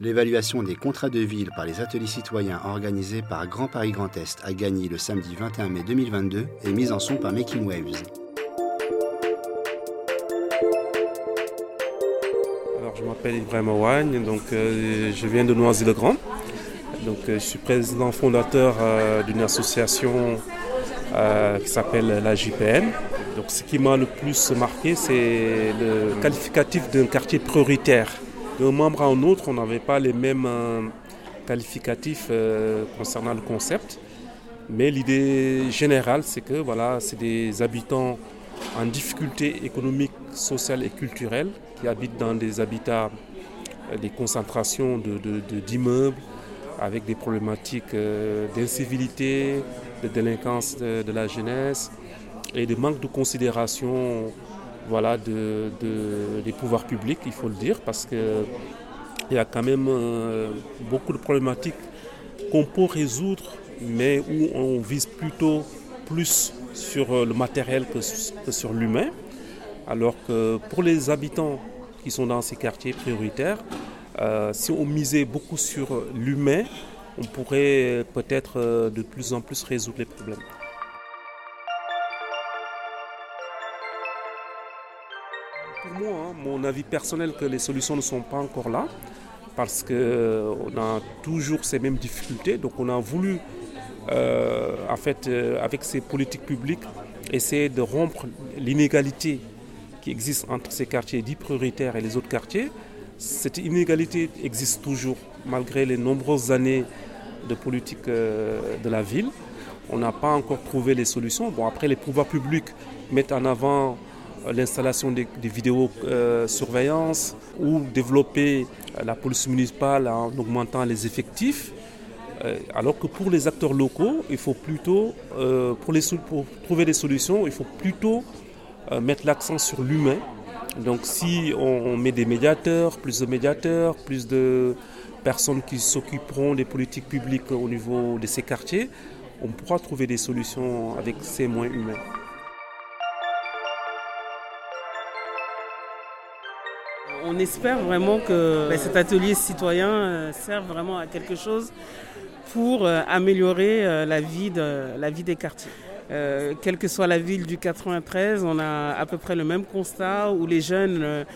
L'évaluation des contrats de ville par les ateliers citoyens organisés par Grand Paris Grand Est à Gagny le samedi 21 mai 2022 est mise en son par Making Waves. Alors, je m'appelle Ibrahim Awagne, donc euh, je viens de Noisy-le-Grand. Donc, euh, je suis président fondateur euh, d'une association qui s'appelle la JPN. Donc, ce qui m'a le plus marqué, c'est le qualificatif d'un quartier prioritaire. D'un membre à un autre, on n'avait pas les mêmes euh, qualificatifs euh, concernant le concept. Mais l'idée générale, c'est que voilà, c'est des habitants en difficulté économique, sociale et culturelle qui habitent dans des habitats, euh, des concentrations de- de- d'immeubles avec des problématiques d'incivilité, de délinquance de la jeunesse et de manque de considération voilà, de, de- des pouvoirs publics, il faut le dire, parce qu'il y a quand même euh, beaucoup de problématiques qu'on peut résoudre, mais où on vise plutôt plus sur euh, le matériel que, sur l'humain. Alors que pour les habitants qui sont dans ces quartiers prioritaires, euh, si on misait beaucoup sur l'humain, on pourrait peut-être de plus en plus résoudre les problèmes. Mon avis personnel, que les solutions ne sont pas encore là, parce qu'on a toujours ces mêmes difficultés. Donc on a voulu, euh, en fait, euh, avec ces politiques publiques, essayer de rompre l'inégalité qui existe entre ces quartiers dits prioritaires et les autres quartiers. Cette inégalité existe toujours, malgré les nombreuses années de politique euh, de la ville. On n'a pas encore trouvé les solutions. Bon, après, les pouvoirs publics mettent en avant euh, l'installation des, des vidéosurveillance ou développer euh, la police municipale en augmentant les effectifs. Euh, alors que pour les acteurs locaux, il faut plutôt, euh, pour, les, pour trouver des solutions, il faut plutôt euh, mettre l'accent sur l'humain. Donc si on, on met des médiateurs, plus de médiateurs, plus de personnes qui s'occuperont des politiques publiques au niveau de ces quartiers, on pourra trouver des solutions avec ces moyens humains. On espère vraiment que ben, cet atelier citoyen euh, serve vraiment à quelque chose pour euh, améliorer euh, la, vie de- la vie des quartiers. Euh, quelle que soit la ville du 93, on a à peu près le même constat où les jeunes,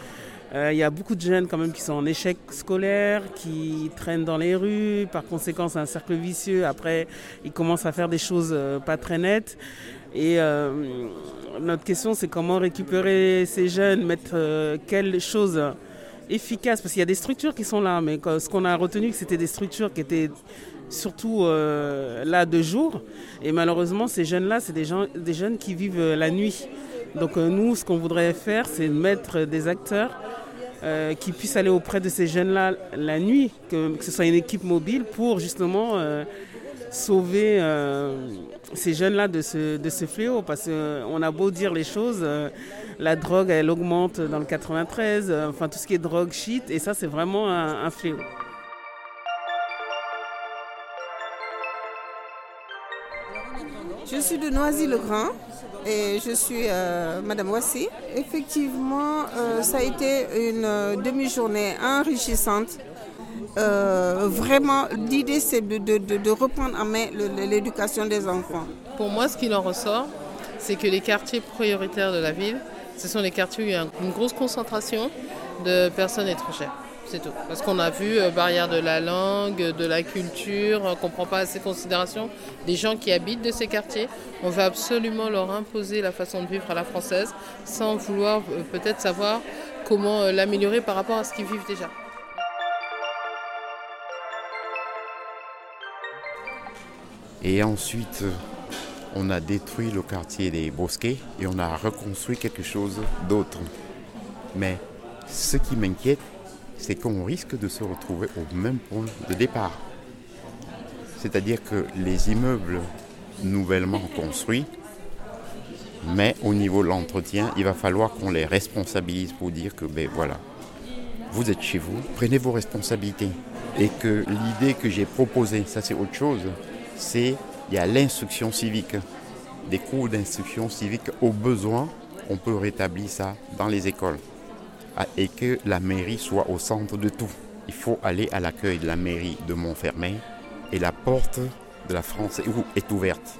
euh, il y a beaucoup de jeunes quand même qui sont en échec scolaire, qui traînent dans les rues, par conséquent c'est un cercle vicieux. Après, ils commencent à faire des choses euh, pas très nettes. Et euh, notre question, c'est comment récupérer ces jeunes, mettre quelles choses efficaces, parce qu'il y a des structures qui sont là, mais ce qu'on a retenu, c'était des structures qui étaient surtout là de jour. Et malheureusement, ces jeunes-là, c'est des, jeunes qui vivent la nuit. Donc nous, ce qu'on voudrait faire, c'est mettre des acteurs euh, qui puissent aller auprès de ces jeunes-là la nuit, que, ce soit une équipe mobile pour justement euh, sauver euh, ces jeunes-là de ce, de ce fléau. Parce qu'on a beau dire les choses, la drogue, elle augmente dans le 93, euh, enfin tout ce qui est drogue, shit, et ça, c'est vraiment un fléau. Je suis de Noisy-le-Grand et je suis euh, Madame Wassy. Effectivement, euh, ça a été une euh, demi-journée enrichissante. Vraiment, l'idée c'est de, de- reprendre en main l'éducation des enfants. Pour moi, ce qu'il en ressort, c'est que les quartiers prioritaires de la ville, ce sont les quartiers où il y a une grosse concentration de personnes étrangères. Parce qu'on a vu euh, barrière de la langue, de la culture, euh, qu'on ne prend pas assez considération des gens qui habitent de ces quartiers. On veut absolument leur imposer la façon de vivre à la française sans vouloir euh, peut-être savoir comment euh, l'améliorer par rapport à ce qu'ils vivent déjà. Et ensuite, on a détruit le quartier des Bosquets et on a reconstruit quelque chose d'autre. Mais ce qui m'inquiète, c'est qu'on risque de se retrouver au même point de départ. C'est-à-dire que les immeubles nouvellement construits, mais au niveau de l'entretien, il va falloir qu'on les responsabilise pour dire que, ben voilà, vous êtes chez vous, prenez vos responsabilités. Et que l'idée que j'ai proposée, ça c'est autre chose, c'est il y a l'instruction civique, des cours d'instruction civique. Au besoin, on peut rétablir ça dans les écoles. Et que la mairie soit au centre de tout. il faut aller à l'accueil de la mairie de Montfermeil et la porte de la France est ouverte.